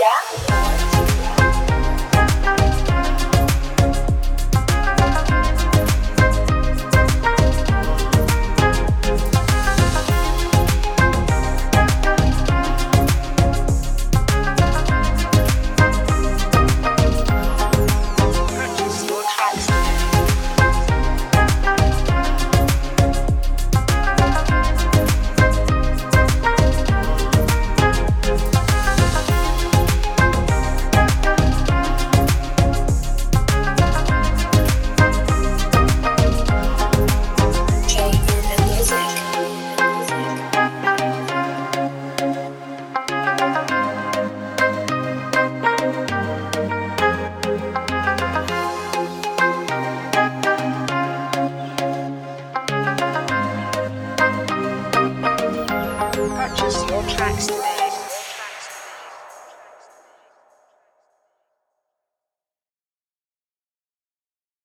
Yeah? Tracks.